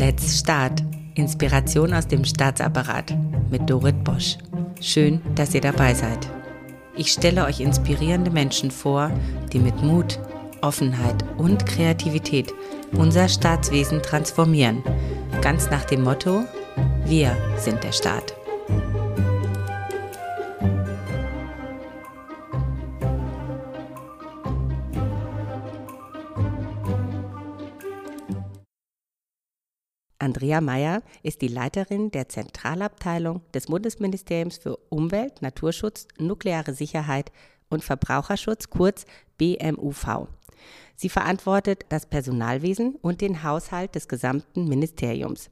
Let's Start. Inspiration aus dem Staatsapparat mit Dorit Bosch. Schön, dass ihr dabei seid. Ich stelle euch inspirierende Menschen vor, die mit Mut, Offenheit und Kreativität unser Staatswesen transformieren. Ganz nach dem Motto, wir sind der Staat. Andrea Meyer ist die Leiterin der Zentralabteilung des Bundesministeriums für Umwelt, Naturschutz, nukleare Sicherheit und Verbraucherschutz, kurz BMUV. Sie verantwortet das Personalwesen und den Haushalt des gesamten Ministeriums.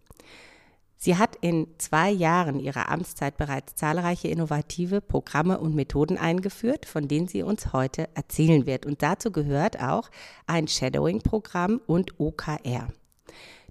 Sie hat in zwei Jahren ihrer Amtszeit bereits zahlreiche innovative Programme und Methoden eingeführt, von denen sie uns heute erzählen wird. Und dazu gehört auch ein Shadowing-Programm und OKR.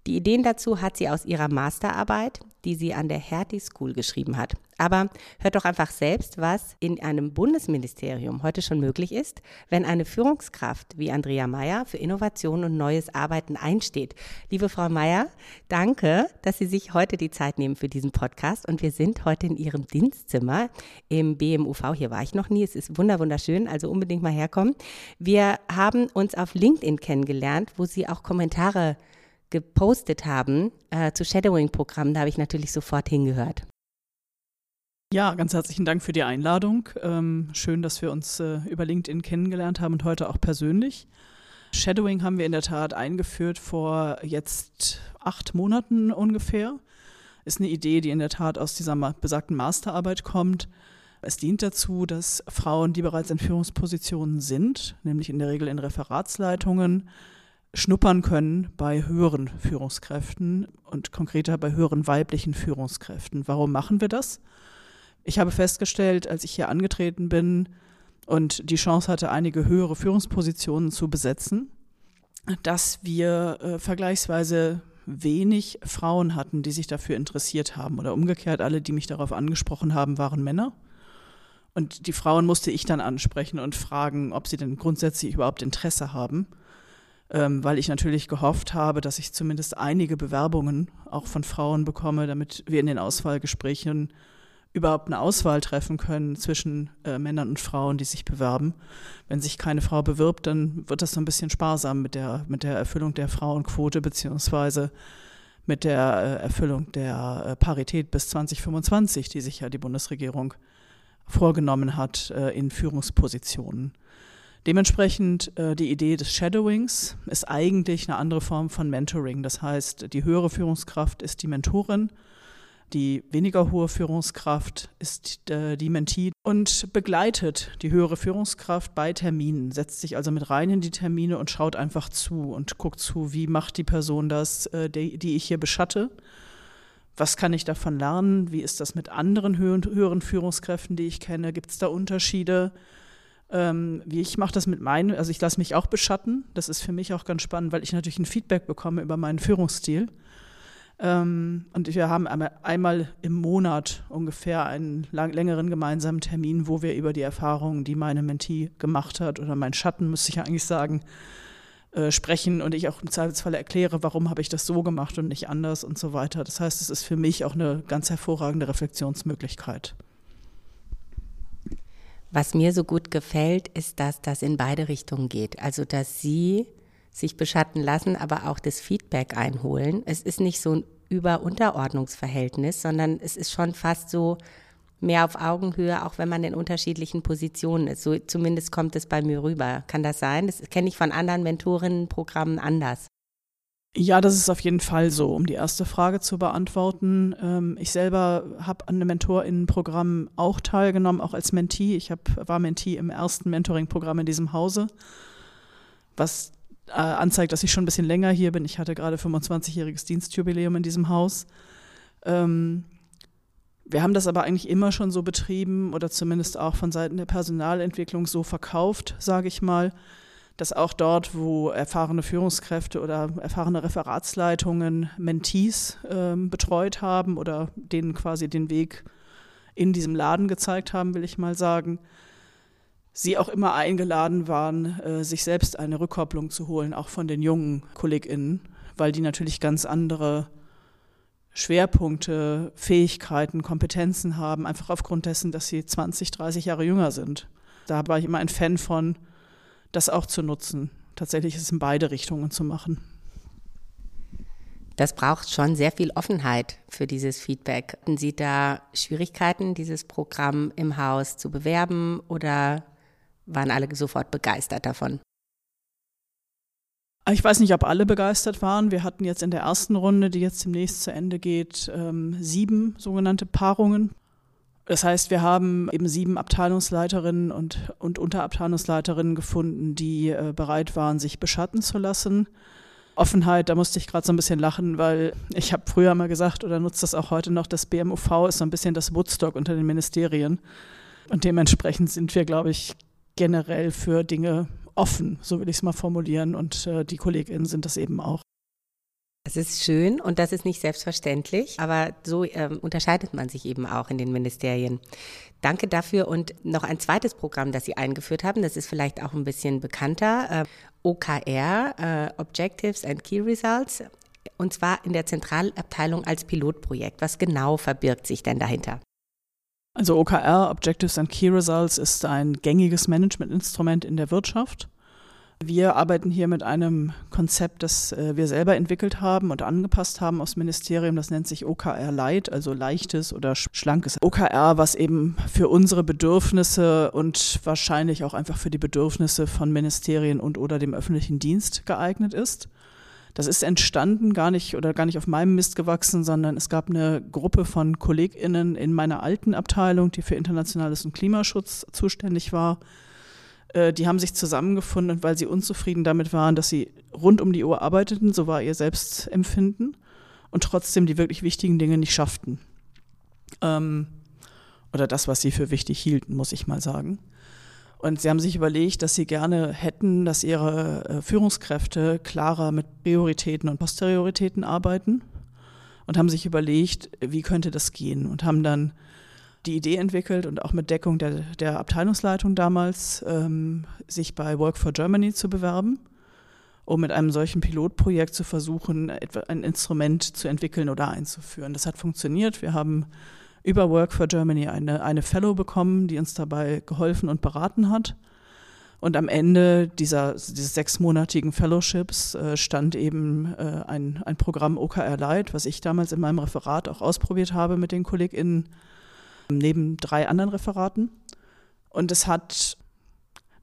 Die Ideen dazu hat sie aus ihrer Masterarbeit, die sie an der Hertie School geschrieben hat. Aber hört doch einfach selbst, was in einem Bundesministerium heute schon möglich ist, wenn eine Führungskraft wie Andrea Meyer für Innovation und neues Arbeiten einsteht. Liebe Frau Meyer, danke, dass Sie sich heute die Zeit nehmen für diesen Podcast und wir sind heute in Ihrem Dienstzimmer im BMUV. Hier war ich noch nie. Es ist wunderschön, also unbedingt mal herkommen. Wir haben uns auf LinkedIn kennengelernt, wo Sie auch Kommentare gepostet haben äh, zu Shadowing-Programmen, da habe ich natürlich sofort hingehört. Ja, ganz herzlichen Dank für die Einladung. Ähm, schön, dass wir uns äh, über LinkedIn kennengelernt haben und heute auch persönlich. Shadowing haben wir in der Tat eingeführt vor jetzt acht Monaten ungefähr. Ist eine Idee, die in der Tat aus dieser besagten Masterarbeit kommt. Es dient dazu, dass Frauen, die bereits in Führungspositionen sind, nämlich in der Regel in Referatsleitungen, schnuppern können bei höheren Führungskräften und konkreter bei höheren weiblichen Führungskräften. Warum machen wir das? Ich habe festgestellt, als ich hier angetreten bin und die Chance hatte, einige höhere Führungspositionen zu besetzen, dass wir äh, vergleichsweise wenig Frauen hatten, die sich dafür interessiert haben. Oder umgekehrt, alle, die mich darauf angesprochen haben, waren Männer. Und die Frauen musste ich dann ansprechen und fragen, ob sie denn grundsätzlich überhaupt Interesse haben ähm, weil ich natürlich gehofft habe, dass ich zumindest einige Bewerbungen auch von Frauen bekomme, damit wir in den Auswahlgesprächen überhaupt eine Auswahl treffen können zwischen äh, Männern und Frauen, die sich bewerben. Wenn sich keine Frau bewirbt, dann wird das so ein bisschen sparsam mit der, mit der Erfüllung der Frauenquote beziehungsweise mit der äh, Erfüllung der äh, Parität bis 2025, die sich ja die Bundesregierung vorgenommen hat äh, in Führungspositionen. Dementsprechend äh, die Idee des Shadowings ist eigentlich eine andere Form von Mentoring. Das heißt, die höhere Führungskraft ist die Mentorin, die weniger hohe Führungskraft ist äh, die Mentee und begleitet die höhere Führungskraft bei Terminen, setzt sich also mit rein in die Termine und schaut einfach zu und guckt zu, wie macht die Person das, äh, die, die ich hier beschatte. Was kann ich davon lernen? Wie ist das mit anderen höheren Führungskräften, die ich kenne? Gibt es da Unterschiede? Ähm, wie ich mache das mit meinen, also ich lasse mich auch beschatten. Das ist für mich auch ganz spannend, weil ich natürlich ein Feedback bekomme über meinen Führungsstil. Ähm, und wir haben einmal im Monat ungefähr einen lang, längeren gemeinsamen Termin, wo wir über die Erfahrungen, die meine Mentee gemacht hat, oder mein Schatten, müsste ich ja eigentlich sagen, äh, sprechen und ich auch im Zweifelsfall erkläre, warum habe ich das so gemacht und nicht anders und so weiter. Das heißt, es ist für mich auch eine ganz hervorragende Reflexionsmöglichkeit. Was mir so gut gefällt, ist, dass das in beide Richtungen geht. Also, dass Sie sich beschatten lassen, aber auch das Feedback einholen. Es ist nicht so ein Über-Unterordnungsverhältnis, sondern es ist schon fast so mehr auf Augenhöhe, auch wenn man in unterschiedlichen Positionen ist. So zumindest kommt es bei mir rüber. Kann das sein? Das kenne ich von anderen Mentorinnenprogrammen anders. Ja, das ist auf jeden Fall so. Um die erste Frage zu beantworten, ähm, ich selber habe an einem Mentorinnenprogramm auch teilgenommen, auch als Mentee. Ich hab, war Mentee im ersten Mentoring-Programm in diesem Hause, was äh, anzeigt, dass ich schon ein bisschen länger hier bin. Ich hatte gerade 25-jähriges Dienstjubiläum in diesem Haus. Ähm, wir haben das aber eigentlich immer schon so betrieben oder zumindest auch von Seiten der Personalentwicklung so verkauft, sage ich mal, dass auch dort, wo erfahrene Führungskräfte oder erfahrene Referatsleitungen Mentees äh, betreut haben oder denen quasi den Weg in diesem Laden gezeigt haben, will ich mal sagen, sie auch immer eingeladen waren, äh, sich selbst eine Rückkopplung zu holen, auch von den jungen KollegInnen, weil die natürlich ganz andere Schwerpunkte, Fähigkeiten, Kompetenzen haben, einfach aufgrund dessen, dass sie 20, 30 Jahre jünger sind. Da war ich immer ein Fan von, das auch zu nutzen. Tatsächlich ist es in beide Richtungen zu machen. Das braucht schon sehr viel Offenheit für dieses Feedback. Hatten Sie da Schwierigkeiten, dieses Programm im Haus zu bewerben oder waren alle sofort begeistert davon? Ich weiß nicht, ob alle begeistert waren. Wir hatten jetzt in der ersten Runde, die jetzt demnächst zu Ende geht, ähm, sieben sogenannte Paarungen. Das heißt, wir haben eben sieben Abteilungsleiterinnen und, und Unterabteilungsleiterinnen gefunden, die äh, bereit waren, sich beschatten zu lassen. Offenheit, da musste ich gerade so ein bisschen lachen, weil ich habe früher mal gesagt oder nutze das auch heute noch, das BMUV ist so ein bisschen das Woodstock unter den Ministerien. Und dementsprechend sind wir, glaube ich, generell für Dinge offen, so will ich es mal formulieren. Und äh, die KollegInnen sind das eben auch. Das ist schön und das ist nicht selbstverständlich, aber so ähm, unterscheidet man sich eben auch in den Ministerien. Danke dafür und noch ein zweites Programm, das Sie eingeführt haben, das ist vielleicht auch ein bisschen bekannter, äh, OKR, äh, Objectives and Key Results, und zwar in der Zentralabteilung als Pilotprojekt. Was genau verbirgt sich denn dahinter? Also OKR, Objectives and Key Results, ist ein gängiges Managementinstrument in der Wirtschaft. Wir arbeiten hier mit einem Konzept, das äh, wir selber entwickelt haben und angepasst haben aus Ministerium. Das nennt sich OKR Light, also leichtes oder schlankes OKR, was eben für unsere Bedürfnisse und wahrscheinlich auch einfach für die Bedürfnisse von Ministerien und oder dem öffentlichen Dienst geeignet ist. Das ist entstanden gar nicht oder gar nicht auf meinem Mist gewachsen, sondern es gab eine Gruppe von KollegInnen in meiner alten Abteilung, die für Internationales und Klimaschutz zuständig war. Äh, die haben sich zusammengefunden, weil sie unzufrieden damit waren, dass sie rund um die Uhr arbeiteten, so war ihr Selbstempfinden, und trotzdem die wirklich wichtigen Dinge nicht schafften. Ähm, oder das, was sie für wichtig hielten, muss ich mal sagen. Und sie haben sich überlegt, dass sie gerne hätten, dass ihre äh, Führungskräfte klarer mit Prioritäten und Posterioritäten arbeiten und haben sich überlegt, wie könnte das gehen und haben dann die Idee entwickelt und auch mit Deckung der, der Abteilungsleitung damals, ähm, sich bei Work for Germany zu bewerben, um mit einem solchen Pilotprojekt zu versuchen, ein Instrument zu entwickeln oder einzuführen. Das hat funktioniert. Wir haben über Work for Germany eine, eine Fellow bekommen, die uns dabei geholfen und beraten hat. Und am Ende dieser, dieses sechsmonatigen Fellowships äh, stand eben äh, ein, ein Programm OKR Light, was ich damals in meinem Referat auch ausprobiert habe mit den KollegInnen, neben drei anderen Referaten. Und es hat,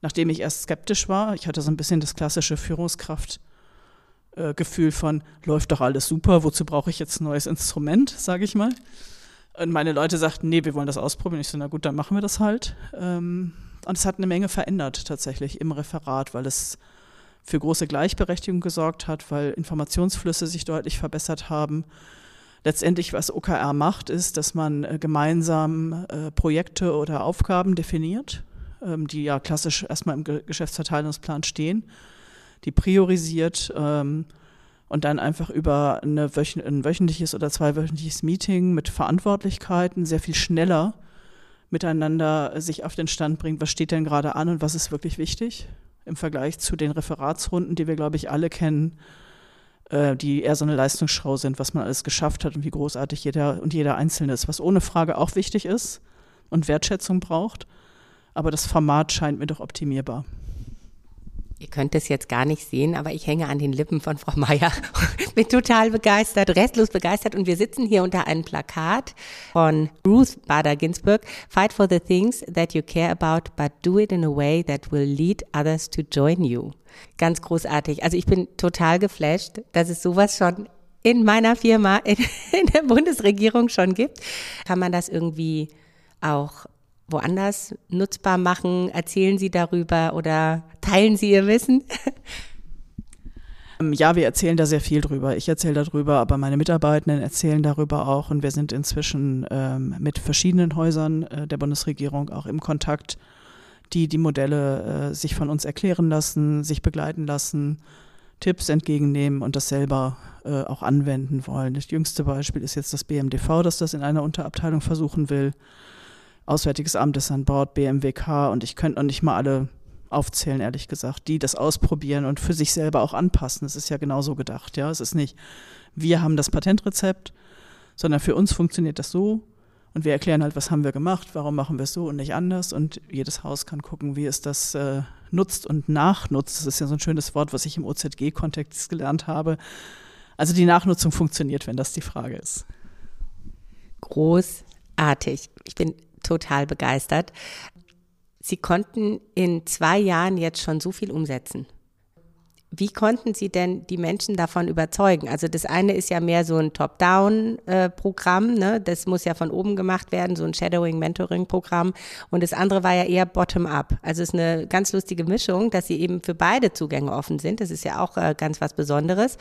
nachdem ich erst skeptisch war, ich hatte so ein bisschen das klassische Führungskraftgefühl äh, von, läuft doch alles super, wozu brauche ich jetzt ein neues Instrument, sage ich mal. Und meine Leute sagten, nee, wir wollen das ausprobieren. Ich so, na gut, dann machen wir das halt. Ähm, und es hat eine Menge verändert tatsächlich im Referat, weil es für große Gleichberechtigung gesorgt hat, weil Informationsflüsse sich deutlich verbessert haben. Letztendlich, was OKR macht, ist, dass man äh, gemeinsam äh, Projekte oder Aufgaben definiert, ähm, die ja klassisch erstmal im Geschäftsverteilungsplan stehen, die priorisiert ähm, und dann einfach über eine wöch ein wöchentliches oder zweiwöchentliches Meeting mit Verantwortlichkeiten sehr viel schneller miteinander sich auf den Stand bringt, was steht denn gerade an und was ist wirklich wichtig im Vergleich zu den Referatsrunden, die wir, glaube ich, alle kennen, äh, die eher so eine Leistungsschau sind, was man alles geschafft hat und wie großartig jeder und jeder Einzelne ist, was ohne Frage auch wichtig ist und Wertschätzung braucht. Aber das Format scheint mir doch optimierbar. Ihr könnt es jetzt gar nicht sehen, aber ich hänge an den Lippen von Frau Meier. Bin total begeistert, restlos begeistert. Und wir sitzen hier unter einem Plakat von Ruth Bader Ginsburg. Fight for the things that you care about, but do it in a way that will lead others to join you. Ganz großartig. Also ich bin total geflasht, dass es sowas schon in meiner Firma, in, in der Bundesregierung schon gibt. Kann man das irgendwie auch woanders nutzbar machen? Erzählen Sie darüber oder teilen Sie Ihr Wissen? Ähm, ja, wir erzählen da sehr viel drüber. Ich erzähle darüber, aber meine Mitarbeitenden erzählen darüber auch. Und wir sind inzwischen ähm, mit verschiedenen Häusern äh, der Bundesregierung auch im Kontakt, die die Modelle äh, sich von uns erklären lassen, sich begleiten lassen, Tipps entgegennehmen und das selber äh, auch anwenden wollen. Das jüngste Beispiel ist jetzt das BMDV, das das in einer Unterabteilung versuchen will. Auswärtiges Amt ist an Bord, BMWK und ich könnte noch nicht mal alle aufzählen, ehrlich gesagt, die das ausprobieren und für sich selber auch anpassen. Es ist ja genauso gedacht, ja. Es ist nicht, wir haben das Patentrezept, sondern für uns funktioniert das so und wir erklären halt, was haben wir gemacht, warum machen wir es so und nicht anders und jedes Haus kann gucken, wie es das äh, nutzt und nachnutzt. Das ist ja so ein schönes Wort, was ich im OZG-Kontext gelernt habe. Also die Nachnutzung funktioniert, wenn das die Frage ist. Großartig. Ich bin total begeistert. Sie konnten in zwei Jahren jetzt schon so viel umsetzen. Wie konnten Sie denn die Menschen davon überzeugen? Also das eine ist ja mehr so ein Top-Down-Programm, ne? das muss ja von oben gemacht werden, so ein Shadowing-Mentoring-Programm. Und das andere war ja eher Bottom-up. Also es ist eine ganz lustige Mischung, dass sie eben für beide Zugänge offen sind. Das ist ja auch äh, ganz was Besonderes.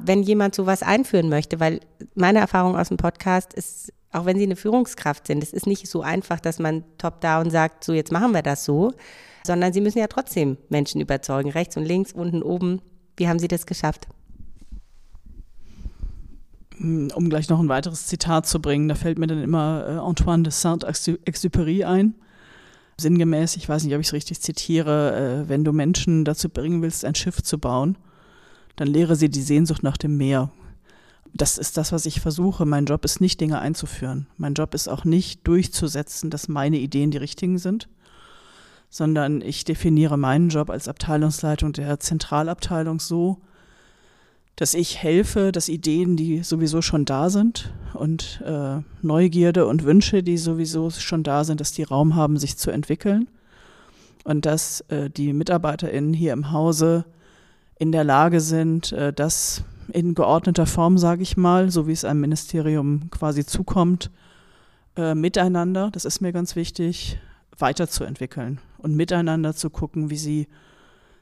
Wenn jemand sowas einführen möchte, weil meine Erfahrung aus dem Podcast ist, auch wenn Sie eine Führungskraft sind, es ist nicht so einfach, dass man top-down sagt, so jetzt machen wir das so, sondern Sie müssen ja trotzdem Menschen überzeugen, rechts und links, unten, oben. Wie haben Sie das geschafft? Hm, um gleich noch ein weiteres Zitat zu bringen, da fällt mir dann immer äh, Antoine de Saint-Exupéry ein. Sinngemäß, ich weiß nicht, ob ich es richtig zitiere, äh, wenn du Menschen dazu bringen willst, ein Schiff zu bauen, dann lehre sie die Sehnsucht nach dem Meer. Das ist das, was ich versuche. Mein Job ist nicht, Dinge einzuführen. Mein Job ist auch nicht durchzusetzen, dass meine Ideen die richtigen sind, sondern ich definiere meinen Job als Abteilungsleitung der Zentralabteilung so, dass ich helfe, dass Ideen, die sowieso schon da sind und äh, Neugierde und Wünsche, die sowieso schon da sind, dass die Raum haben, sich zu entwickeln. Und dass äh, die MitarbeiterInnen hier im Hause in der Lage sind, äh, das in geordneter Form, sage ich mal, so wie es einem Ministerium quasi zukommt, äh, miteinander, das ist mir ganz wichtig, weiterzuentwickeln und miteinander zu gucken, wie sie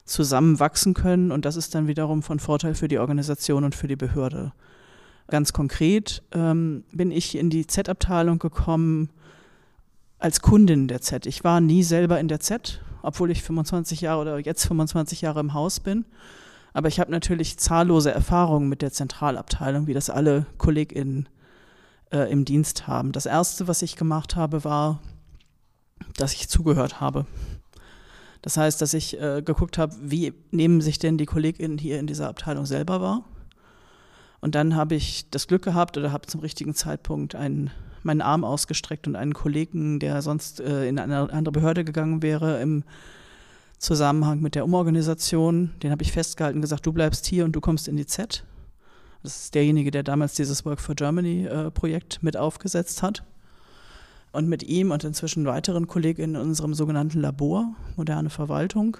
zusammen wachsen können. Und das ist dann wiederum von Vorteil für die Organisation und für die Behörde. Ganz konkret ähm, bin ich in die Z-Abteilung gekommen als Kundin der Z. Ich war nie selber in der Z, obwohl ich 25 Jahre oder jetzt 25 Jahre im Haus bin. Aber ich habe natürlich zahllose Erfahrungen mit der Zentralabteilung, wie das alle KollegInnen äh, im Dienst haben. Das Erste, was ich gemacht habe, war, dass ich zugehört habe. Das heißt, dass ich äh, geguckt habe, wie nehmen sich denn die KollegInnen hier in dieser Abteilung selber wahr. Und dann habe ich das Glück gehabt oder habe zum richtigen Zeitpunkt einen, meinen Arm ausgestreckt und einen Kollegen, der sonst äh, in eine andere Behörde gegangen wäre, im Zusammenhang mit der Umorganisation, den habe ich festgehalten, gesagt, du bleibst hier und du kommst in die Z. Das ist derjenige, der damals dieses Work for Germany äh, Projekt mit aufgesetzt hat. Und mit ihm und inzwischen weiteren Kollegen in unserem sogenannten Labor, moderne Verwaltung,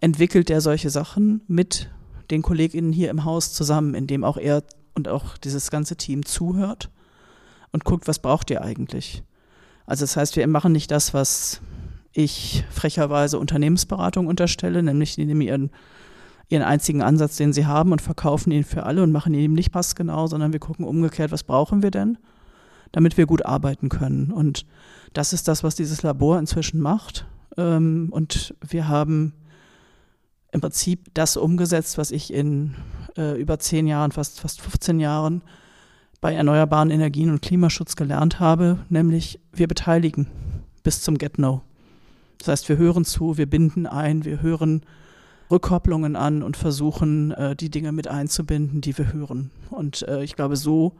entwickelt er solche Sachen mit den KollegInnen hier im Haus zusammen, indem auch er und auch dieses ganze Team zuhört und guckt, was braucht ihr eigentlich. Also das heißt, wir machen nicht das, was ich frecherweise Unternehmensberatung unterstelle, nämlich die nehmen ihren, ihren einzigen Ansatz, den sie haben und verkaufen ihn für alle und machen ihn eben nicht passgenau, sondern wir gucken umgekehrt, was brauchen wir denn? Damit wir gut arbeiten können. Und das ist das, was dieses Labor inzwischen macht. Ähm, und wir haben im Prinzip das umgesetzt, was ich in äh, über zehn Jahren, fast, fast 15 Jahren bei erneuerbaren Energien und Klimaschutz gelernt habe, nämlich wir beteiligen bis zum Get-No. Das heißt, wir hören zu, wir binden ein, wir hören Rückkopplungen an und versuchen, äh, die Dinge mit einzubinden, die wir hören. Und äh, ich glaube, so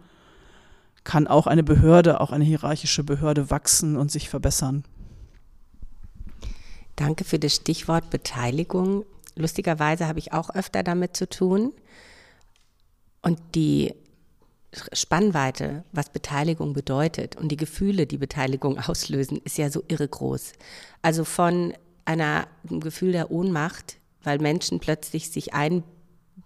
kann auch eine Behörde, auch eine hierarchische Behörde wachsen und sich verbessern. Danke für das Stichwort Beteiligung. Lustigerweise habe ich auch öfter damit zu tun. Und die Spannweite, was Beteiligung bedeutet und die Gefühle, die Beteiligung auslösen, ist ja so irre groß. Also von einer, einem Gefühl der Ohnmacht, weil Menschen plötzlich sich ein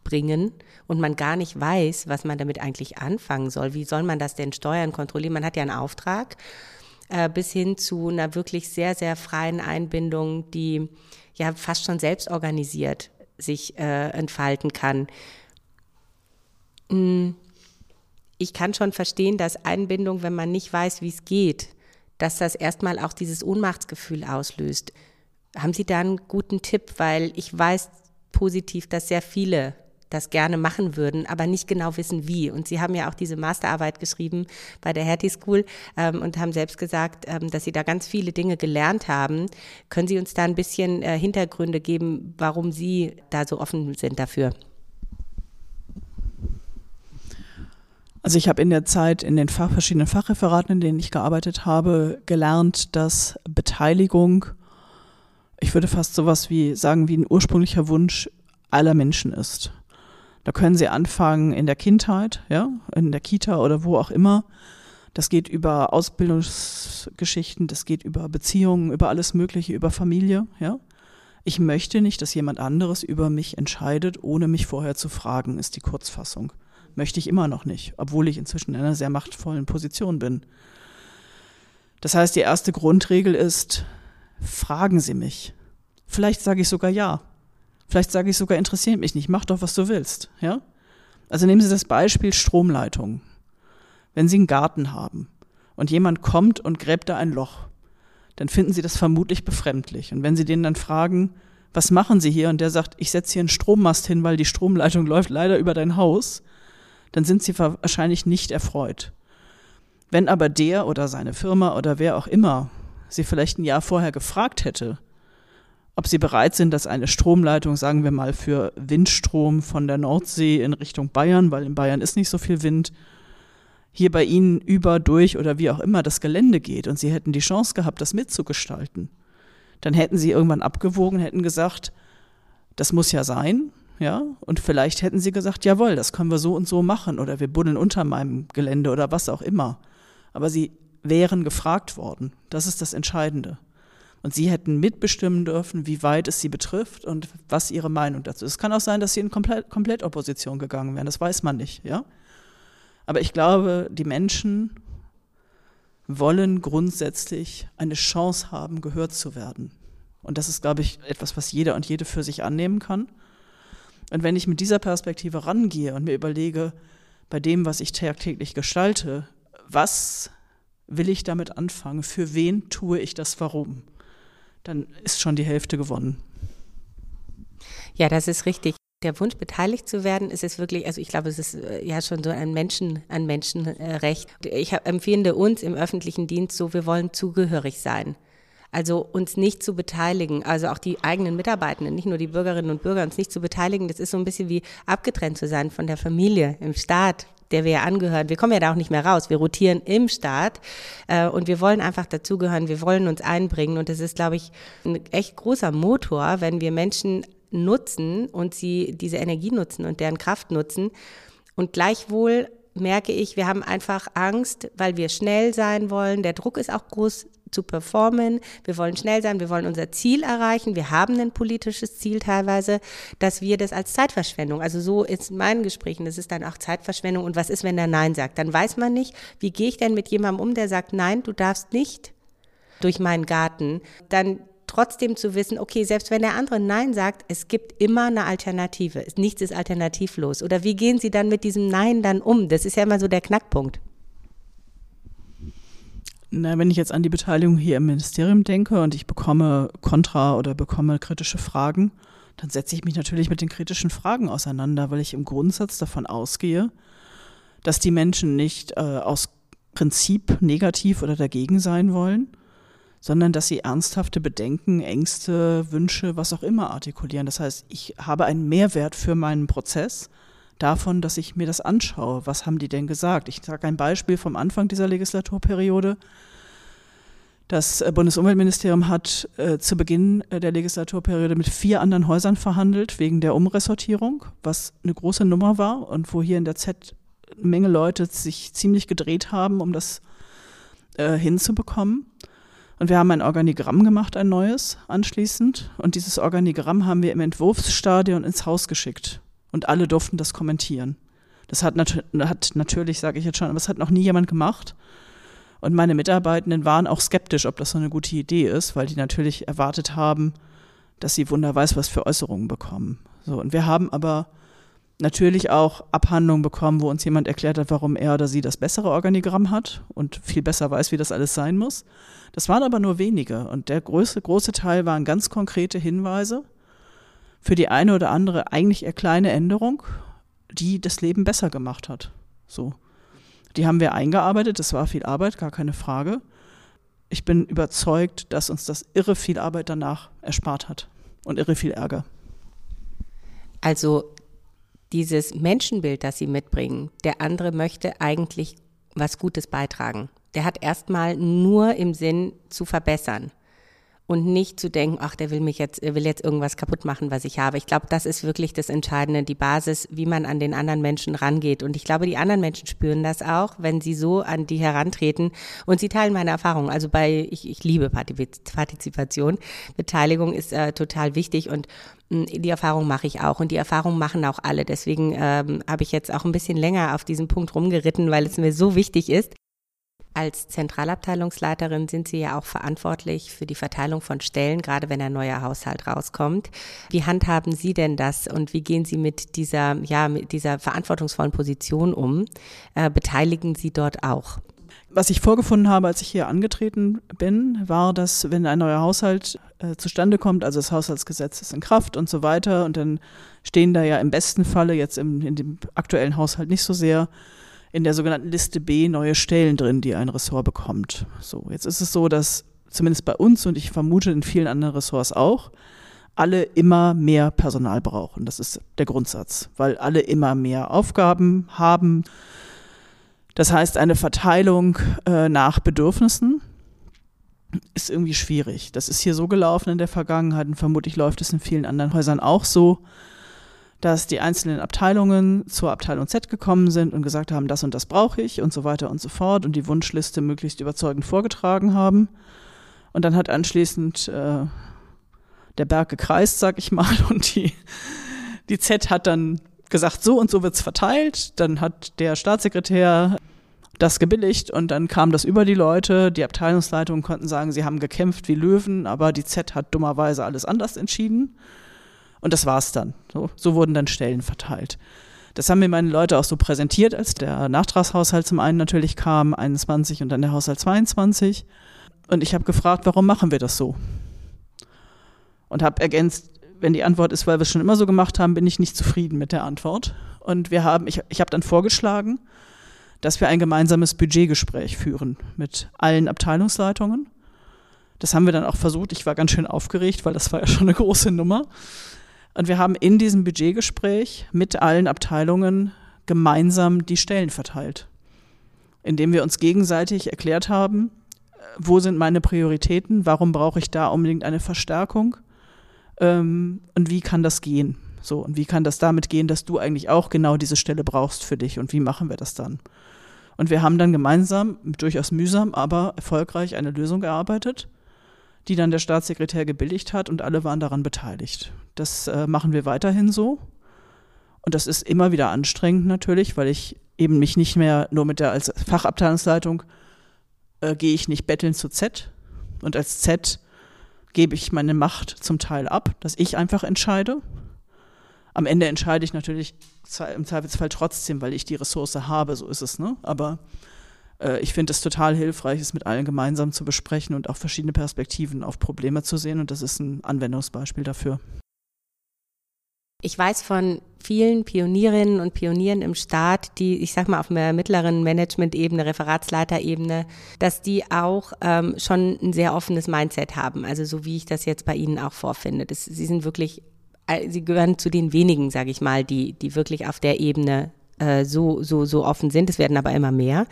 bringen und man gar nicht weiß, was man damit eigentlich anfangen soll. Wie soll man das denn steuern, kontrollieren? Man hat ja einen Auftrag äh, bis hin zu einer wirklich sehr, sehr freien Einbindung, die ja fast schon selbst organisiert sich äh, entfalten kann. Hm, ich kann schon verstehen, dass Einbindung, wenn man nicht weiß, wie es geht, dass das erstmal auch dieses Ohnmachtsgefühl auslöst. Haben Sie da einen guten Tipp? Weil ich weiß positiv, dass sehr viele das gerne machen würden, aber nicht genau wissen, wie. Und Sie haben ja auch diese Masterarbeit geschrieben bei der Hertie School ähm, und haben selbst gesagt, ähm, dass Sie da ganz viele Dinge gelernt haben. Können Sie uns da ein bisschen äh, Hintergründe geben, warum Sie da so offen sind dafür? Also ich habe in der Zeit in den Fach, verschiedenen Fachreferaten, in denen ich gearbeitet habe, gelernt, dass Beteiligung, ich würde fast sowas wie sagen, wie ein ursprünglicher Wunsch aller Menschen ist. Da können Sie anfangen in der Kindheit, ja, in der Kita oder wo auch immer. Das geht über Ausbildungsgeschichten, das geht über Beziehungen, über alles Mögliche, über Familie, ja. Ich möchte nicht, dass jemand anderes über mich entscheidet, ohne mich vorher zu fragen, ist die Kurzfassung. Möchte ich immer noch nicht, obwohl ich inzwischen in einer sehr machtvollen Position bin. Das heißt, die erste Grundregel ist, fragen Sie mich. Vielleicht sage ich sogar ja. Vielleicht sage ich sogar, interessiert mich nicht, mach doch, was du willst. Ja? Also nehmen Sie das Beispiel Stromleitung. Wenn Sie einen Garten haben und jemand kommt und gräbt da ein Loch, dann finden Sie das vermutlich befremdlich. Und wenn Sie den dann fragen, was machen Sie hier? Und der sagt, ich setze hier einen Strommast hin, weil die Stromleitung läuft leider über dein Haus, dann sind Sie wahrscheinlich nicht erfreut. Wenn aber der oder seine Firma oder wer auch immer Sie vielleicht ein Jahr vorher gefragt hätte, ob sie bereit sind, dass eine Stromleitung, sagen wir mal, für Windstrom von der Nordsee in Richtung Bayern, weil in Bayern ist nicht so viel Wind, hier bei ihnen über, durch oder wie auch immer das Gelände geht und sie hätten die Chance gehabt, das mitzugestalten, dann hätten sie irgendwann abgewogen, hätten gesagt, das muss ja sein, ja, und vielleicht hätten sie gesagt, jawohl, das können wir so und so machen oder wir buddeln unter meinem Gelände oder was auch immer. Aber sie wären gefragt worden. Das ist das Entscheidende. Und sie hätten mitbestimmen dürfen, wie weit es sie betrifft und was ihre Meinung dazu ist. Es kann auch sein, dass sie in Komplett Komplettopposition gegangen wären, das weiß man nicht, ja. Aber ich glaube, die Menschen wollen grundsätzlich eine Chance haben, gehört zu werden. Und das ist, glaube ich, etwas, was jeder und jede für sich annehmen kann. Und wenn ich mit dieser Perspektive rangehe und mir überlege, bei dem, was ich tagtäglich gestalte, was will ich damit anfangen? Für wen tue ich das? Warum? Dann ist schon die Hälfte gewonnen. Ja, das ist richtig. Der Wunsch, beteiligt zu werden, ist es wirklich, also ich glaube, es ist äh, ja schon so ein Menschen, ein Menschenrecht. Ich empfinde uns im öffentlichen Dienst so, wir wollen zugehörig sein. Also uns nicht zu beteiligen, also auch die eigenen Mitarbeitenden, nicht nur die Bürgerinnen und Bürger, uns nicht zu beteiligen, das ist so ein bisschen wie abgetrennt zu sein von der Familie, im Staat, der wir angehören. Wir kommen ja da auch nicht mehr raus. Wir rotieren im Staat äh, und wir wollen einfach dazugehören. Wir wollen uns einbringen und das ist, glaube ich, ein echt großer Motor, wenn wir Menschen nutzen und sie diese Energie nutzen und deren Kraft nutzen und gleichwohl merke ich, wir haben einfach Angst, weil wir schnell sein wollen. Der Druck ist auch groß zu performen. Wir wollen schnell sein, wir wollen unser Ziel erreichen. Wir haben ein politisches Ziel teilweise, dass wir das als Zeitverschwendung, also so ist in meinen Gesprächen, das ist dann auch Zeitverschwendung. Und was ist, wenn der Nein sagt? Dann weiß man nicht, wie gehe ich denn mit jemandem um, der sagt, nein, du darfst nicht durch meinen Garten. Dann trotzdem zu wissen, okay, selbst wenn der andere Nein sagt, es gibt immer eine Alternative. Nichts ist alternativlos. Oder wie gehen Sie dann mit diesem Nein dann um? Das ist ja immer so der Knackpunkt. Na, wenn ich jetzt an die Beteiligung hier im Ministerium denke und ich bekomme Kontra oder bekomme kritische Fragen, dann setze ich mich natürlich mit den kritischen Fragen auseinander, weil ich im Grundsatz davon ausgehe, dass die Menschen nicht äh, aus Prinzip negativ oder dagegen sein wollen, sondern dass sie ernsthafte Bedenken, Ängste, Wünsche, was auch immer artikulieren. Das heißt, ich habe einen Mehrwert für meinen Prozess davon, dass ich mir das anschaue. Was haben die denn gesagt? Ich sage ein Beispiel vom Anfang dieser Legislaturperiode. Das äh, Bundesumweltministerium hat äh, zu Beginn äh, der Legislaturperiode mit vier anderen Häusern verhandelt wegen der Umressortierung, was eine große Nummer war und wo hier in der Z eine Menge Leute sich ziemlich gedreht haben, um das äh, hinzubekommen. Und wir haben ein Organigramm gemacht, ein neues anschließend. Und dieses Organigramm haben wir im Entwurfsstadion ins Haus geschickt und alle durften das kommentieren. Das hat, nat hat natürlich, sage ich jetzt schon, aber es hat noch nie jemand gemacht. Und meine Mitarbeitenden waren auch skeptisch, ob das so eine gute Idee ist, weil die natürlich erwartet haben, dass sie wunder was für Äußerungen bekommen. So, und wir haben aber natürlich auch Abhandlungen bekommen, wo uns jemand erklärt hat, warum er oder sie das bessere Organigramm hat und viel besser weiß, wie das alles sein muss. Das waren aber nur wenige und der größte, große Teil waren ganz konkrete Hinweise für die eine oder andere eigentlich eher kleine Änderung, die das Leben besser gemacht hat. So. Die haben wir eingearbeitet, das war viel Arbeit, gar keine Frage. Ich bin überzeugt, dass uns das irre viel Arbeit danach erspart hat und irre viel Ärger. Also dieses Menschenbild, das sie mitbringen, der andere möchte eigentlich was Gutes beitragen. Der hat erstmal nur im Sinn zu verbessern und nicht zu denken, ach, der will mich jetzt, will jetzt irgendwas kaputt machen, was ich habe. Ich glaube, das ist wirklich das Entscheidende, die Basis, wie man an den anderen Menschen rangeht. Und ich glaube, die anderen Menschen spüren das auch, wenn sie so an die herantreten und sie teilen meine Erfahrungen. Also bei, ich, ich liebe Partizipation. Beteiligung ist äh, total wichtig und hm, die Erfahrung mache ich auch und die Erfahrung machen auch alle. Deswegen ähm, habe ich jetzt auch ein bisschen länger auf diesem Punkt rumgeritten, weil es mir so wichtig ist. Als Zentralabteilungsleiterin sind Sie ja auch verantwortlich für die Verteilung von Stellen, gerade wenn ein neuer Haushalt rauskommt. Wie handhaben Sie denn das und wie gehen Sie mit dieser, ja, mit dieser verantwortungsvollen Position um? Äh, beteiligen Sie dort auch? Was ich vorgefunden habe, als ich hier angetreten bin, war, dass wenn ein neuer Haushalt äh, zustande kommt, also das Haushaltsgesetz ist in Kraft und so weiter, und dann stehen da ja im besten Falle jetzt im, in dem aktuellen Haushalt nicht so sehr in der sogenannten Liste B neue Stellen drin, die ein Ressort bekommt. So, jetzt ist es so, dass zumindest bei uns und ich vermute in vielen anderen Ressorts auch, alle immer mehr Personal brauchen. Das ist der Grundsatz, weil alle immer mehr Aufgaben haben. Das heißt, eine Verteilung äh, nach Bedürfnissen ist irgendwie schwierig. Das ist hier so gelaufen in der Vergangenheit und vermutlich läuft es in vielen anderen Häusern auch so dass die einzelnen Abteilungen zur Abteilung Z gekommen sind und gesagt haben, das und das brauche ich und so weiter und so fort und die Wunschliste möglichst überzeugend vorgetragen haben. Und dann hat anschließend äh, der Berg gekreist, sag ich mal, und die, die Z hat dann gesagt, so und so wird's verteilt. Dann hat der Staatssekretär das gebilligt und dann kam das über die Leute. Die Abteilungsleitungen konnten sagen, sie haben gekämpft wie Löwen, aber die Z hat dummerweise alles anders entschieden. Und das war's dann. So, so wurden dann Stellen verteilt. Das haben mir meine Leute auch so präsentiert, als der Nachtragshaushalt zum einen natürlich kam, 21 und dann der Haushalt 22. Und ich habe gefragt, warum machen wir das so? Und habe ergänzt, wenn die Antwort ist, weil wir es schon immer so gemacht haben, bin ich nicht zufrieden mit der Antwort. Und wir haben, ich, ich habe dann vorgeschlagen, dass wir ein gemeinsames Budgetgespräch führen mit allen Abteilungsleitungen. Das haben wir dann auch versucht. Ich war ganz schön aufgeregt, weil das war ja schon eine große Nummer. Und wir haben in diesem Budgetgespräch mit allen Abteilungen gemeinsam die Stellen verteilt, indem wir uns gegenseitig erklärt haben, wo sind meine Prioritäten, warum brauche ich da unbedingt eine Verstärkung ähm, und wie kann das gehen. So, und wie kann das damit gehen, dass du eigentlich auch genau diese Stelle brauchst für dich und wie machen wir das dann? Und wir haben dann gemeinsam, durchaus mühsam, aber erfolgreich eine Lösung erarbeitet die dann der Staatssekretär gebilligt hat und alle waren daran beteiligt. Das äh, machen wir weiterhin so. Und das ist immer wieder anstrengend natürlich, weil ich eben mich nicht mehr nur mit der als Fachabteilungsleitung äh, gehe ich nicht betteln zu Z und als Z gebe ich meine Macht zum Teil ab, dass ich einfach entscheide. Am Ende entscheide ich natürlich im Zweifelsfall trotzdem, weil ich die Ressource habe, so ist es, ne? Aber äh, ich finde es total hilfreich, es mit allen gemeinsam zu besprechen und auch verschiedene Perspektiven auf Probleme zu sehen. Und das ist ein Anwendungsbeispiel dafür. Ich weiß von vielen Pionierinnen und Pionieren im Staat, die, ich sag mal, auf einer mittleren Management-Ebene, Referatsleiterebene, dass die auch ähm, schon ein sehr offenes Mindset haben. Also so wie ich das jetzt bei Ihnen auch vorfinde. Das, sie sind wirklich, sie gehören zu den wenigen, sage ich mal, die, die wirklich auf der Ebene äh, so, so, so offen sind. Es werden aber immer mehr.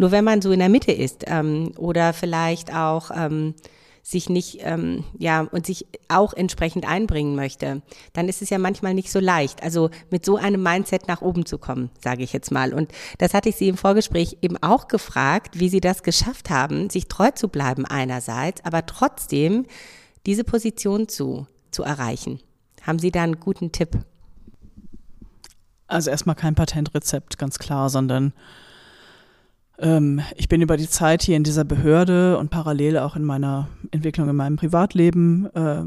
Nur wenn man so in der Mitte ist ähm, oder vielleicht auch ähm, sich nicht, ähm, ja, und sich auch entsprechend einbringen möchte, dann ist es ja manchmal nicht so leicht. Also mit so einem Mindset nach oben zu kommen, sage ich jetzt mal. Und das hatte ich Sie im Vorgespräch eben auch gefragt, wie Sie das geschafft haben, sich treu zu bleiben einerseits, aber trotzdem diese Position zu, zu erreichen. Haben Sie da einen guten Tipp? Also erstmal kein Patentrezept, ganz klar, sondern ähm, ich bin über die Zeit hier in dieser Behörde und parallel auch in meiner Entwicklung in meinem Privatleben äh,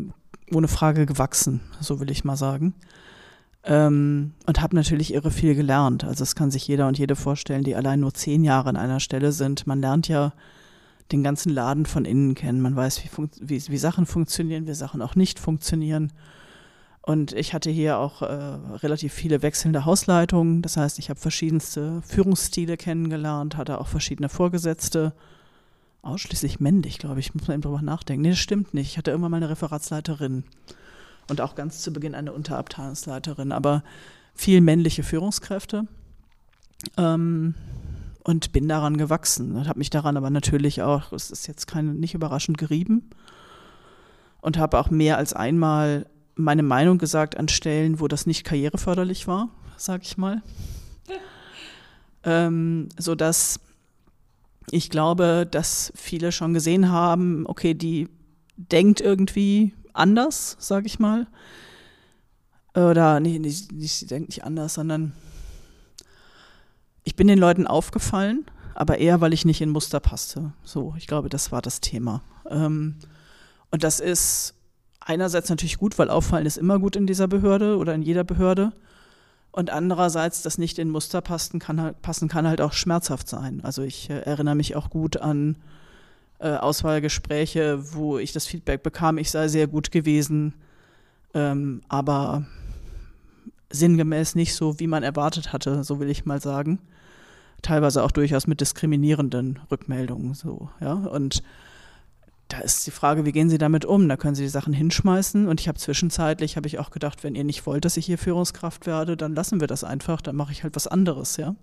ohne Frage gewachsen, so will ich mal sagen. Ähm, und habe natürlich irre viel gelernt. Also es kann sich jeder und jede vorstellen, die allein nur zehn Jahre an einer Stelle sind. Man lernt ja den ganzen Laden von innen kennen. Man weiß, wie, wie, wie Sachen funktionieren, wie Sachen auch nicht funktionieren. Und ich hatte hier auch äh, relativ viele wechselnde Hausleitungen. Das heißt, ich habe verschiedenste Führungsstile kennengelernt, hatte auch verschiedene Vorgesetzte. Ausschließlich männlich, glaube ich, muss man eben drüber nachdenken. Nee, das stimmt nicht. Ich hatte immer mal eine Referatsleiterin und auch ganz zu Beginn eine Unterabteilungsleiterin. Aber viel männliche Führungskräfte ähm, und bin daran gewachsen und habe mich daran aber natürlich auch, es ist jetzt kein, nicht überraschend gerieben und habe auch mehr als einmal meine Meinung gesagt an Stellen, wo das nicht karriereförderlich war, sage ich mal. Ähm, so dass ich glaube, dass viele schon gesehen haben, okay, die denkt irgendwie anders, sage ich mal. Oder nee, nicht, nicht, sie denkt nicht anders, sondern ich bin den Leuten aufgefallen, aber eher, weil ich nicht in Muster passte. So, ich glaube, das war das Thema. Ähm, und das ist einerseits natürlich gut, weil auffallen ist immer gut in dieser Behörde oder in jeder Behörde. Und andererseits, das nicht in Muster passen kann, passen kann halt auch schmerzhaft sein. Also ich äh, erinnere mich auch gut an äh, Auswahlgespräche, wo ich das Feedback bekam, ich sei sehr gut gewesen, ähm, aber sinngemäß nicht so, wie man erwartet hatte, so will ich mal sagen. Teilweise auch durchaus mit diskriminierenden Rückmeldungen so, ja. Und da ist die Frage, wie gehen Sie damit um? Da können Sie die Sachen hinschmeißen. Und ich habe zwischenzeitlich, habe ich auch gedacht, wenn ihr nicht wollt, dass ich hier Führungskraft werde, dann lassen wir das einfach, dann mache ich halt was anderes, ja.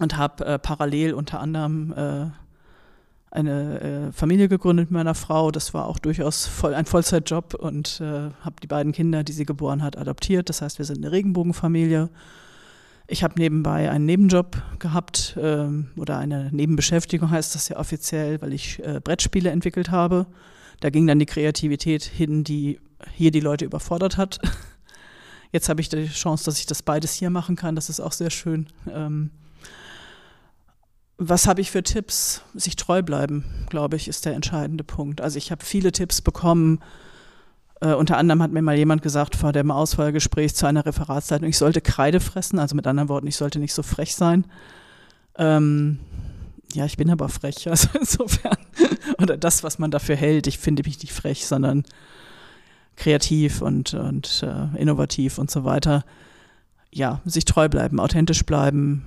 Und habe äh, parallel unter anderem äh, eine äh, Familie gegründet mit meiner Frau. Das war auch durchaus voll, ein Vollzeitjob und äh, habe die beiden Kinder, die sie geboren hat, adoptiert. Das heißt, wir sind eine Regenbogenfamilie. Ich habe nebenbei einen Nebenjob gehabt ähm, oder eine Nebenbeschäftigung heißt das ja offiziell, weil ich äh, Brettspiele entwickelt habe. Da ging dann die Kreativität hin, die hier die Leute überfordert hat. Jetzt habe ich die Chance, dass ich das beides hier machen kann. Das ist auch sehr schön. Ähm, was habe ich für Tipps? Sich treu bleiben, glaube ich, ist der entscheidende Punkt. Also ich habe viele Tipps bekommen, äh, unter anderem hat mir mal jemand gesagt vor dem Auswahlgespräch zu einer Referatsleitung, ich sollte Kreide fressen, also mit anderen Worten, ich sollte nicht so frech sein. Ähm, ja, ich bin aber frech, also insofern. Oder das, was man dafür hält. Ich finde mich nicht frech, sondern kreativ und, und äh, innovativ und so weiter. Ja, sich treu bleiben, authentisch bleiben.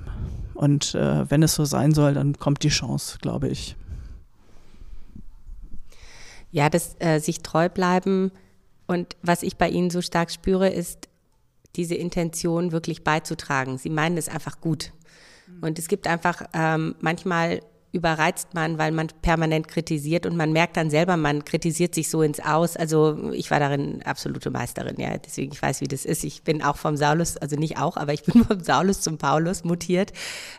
Und äh, wenn es so sein soll, dann kommt die Chance, glaube ich. Ja, das äh, sich treu bleiben und was ich bei Ihnen so stark spüre, ist diese Intention wirklich beizutragen. Sie meinen es einfach gut. Und es gibt einfach ähm, manchmal überreizt man, weil man permanent kritisiert und man merkt dann selber, man kritisiert sich so ins Aus. Also ich war darin absolute Meisterin, ja. Deswegen ich weiß, wie das ist. Ich bin auch vom Saulus, also nicht auch, aber ich bin vom Saulus zum Paulus mutiert,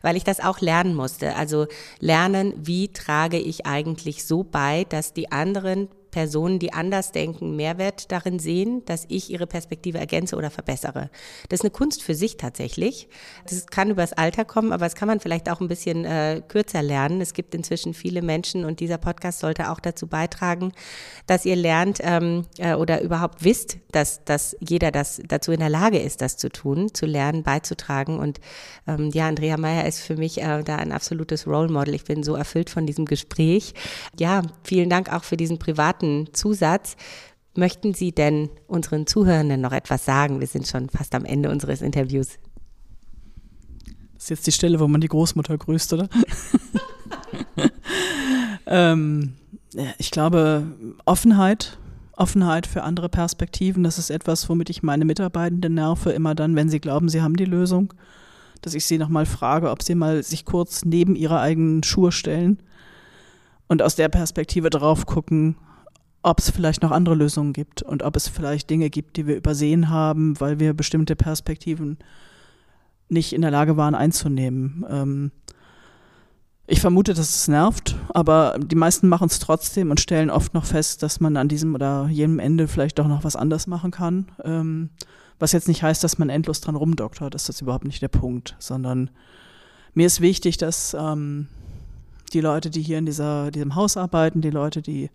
weil ich das auch lernen musste. Also lernen, wie trage ich eigentlich so bei, dass die anderen Personen, die anders denken, Mehrwert darin sehen, dass ich ihre Perspektive ergänze oder verbessere. Das ist eine Kunst für sich tatsächlich. Das kann übers Alter kommen, aber das kann man vielleicht auch ein bisschen äh, kürzer lernen. Es gibt inzwischen viele Menschen und dieser Podcast sollte auch dazu beitragen, dass ihr lernt ähm, äh, oder überhaupt wisst, dass, dass jeder das dazu in der Lage ist, das zu tun, zu lernen, beizutragen. Und ähm, ja, Andrea Meyer ist für mich äh, da ein absolutes Role Model. Ich bin so erfüllt von diesem Gespräch. Ja, vielen Dank auch für diesen privaten privaten Zusatz. Möchten Sie denn unseren Zuhörenden noch etwas sagen? Wir sind schon fast am Ende unseres Interviews. Das ist jetzt die Stelle, wo man die Großmutter grüßt, oder? ähm, ich glaube, Offenheit, Offenheit für andere Perspektiven, das ist etwas, womit ich meine Mitarbeitenden nerve, immer dann, wenn sie glauben, sie haben die Lösung, dass ich sie nochmal frage, ob sie mal sich kurz neben ihre eigenen Schuhe stellen und aus der Perspektive drauf gucken, ob es vielleicht noch andere Lösungen gibt und ob es vielleicht Dinge gibt, die wir übersehen haben, weil wir bestimmte Perspektiven nicht in der Lage waren einzunehmen. Ähm ich vermute, dass es nervt, aber die meisten machen es trotzdem und stellen oft noch fest, dass man an diesem oder jenem Ende vielleicht doch noch was anders machen kann. Ähm was jetzt nicht heißt, dass man endlos dran rumdoktert, das ist überhaupt nicht der Punkt, sondern mir ist wichtig, dass ähm, die Leute, die hier in dieser, diesem Haus arbeiten, die Leute, die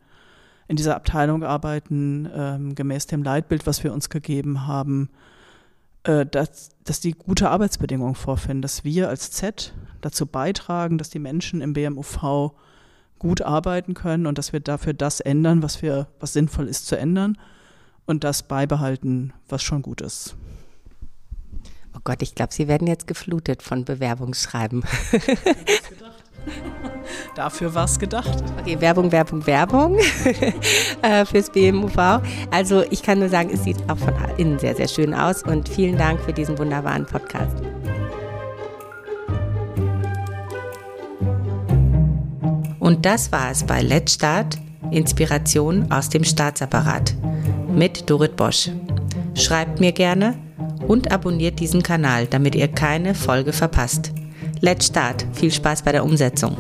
in dieser Abteilung arbeiten, ähm, gemäß dem Leitbild, was wir uns gegeben haben, äh, dass, dass die gute Arbeitsbedingungen vorfinden, dass wir als Z dazu beitragen, dass die Menschen im BMUV gut arbeiten können und dass wir dafür das ändern, was wir, was sinnvoll ist zu ändern und das beibehalten, was schon gut ist. Oh Gott, ich glaube, Sie werden jetzt geflutet von Bewerbungsschreiben. Dafür war es gedacht. Okay, Werbung, Werbung, Werbung äh, fürs BMUV. Also ich kann nur sagen, es sieht auch von innen sehr, sehr schön aus und vielen Dank für diesen wunderbaren Podcast. Und das war es bei Let's Start, Inspiration aus dem Staatsapparat mit Dorit Bosch. Schreibt mir gerne und abonniert diesen Kanal, damit ihr keine Folge verpasst. Let's Start. Viel Spaß bei der Umsetzung.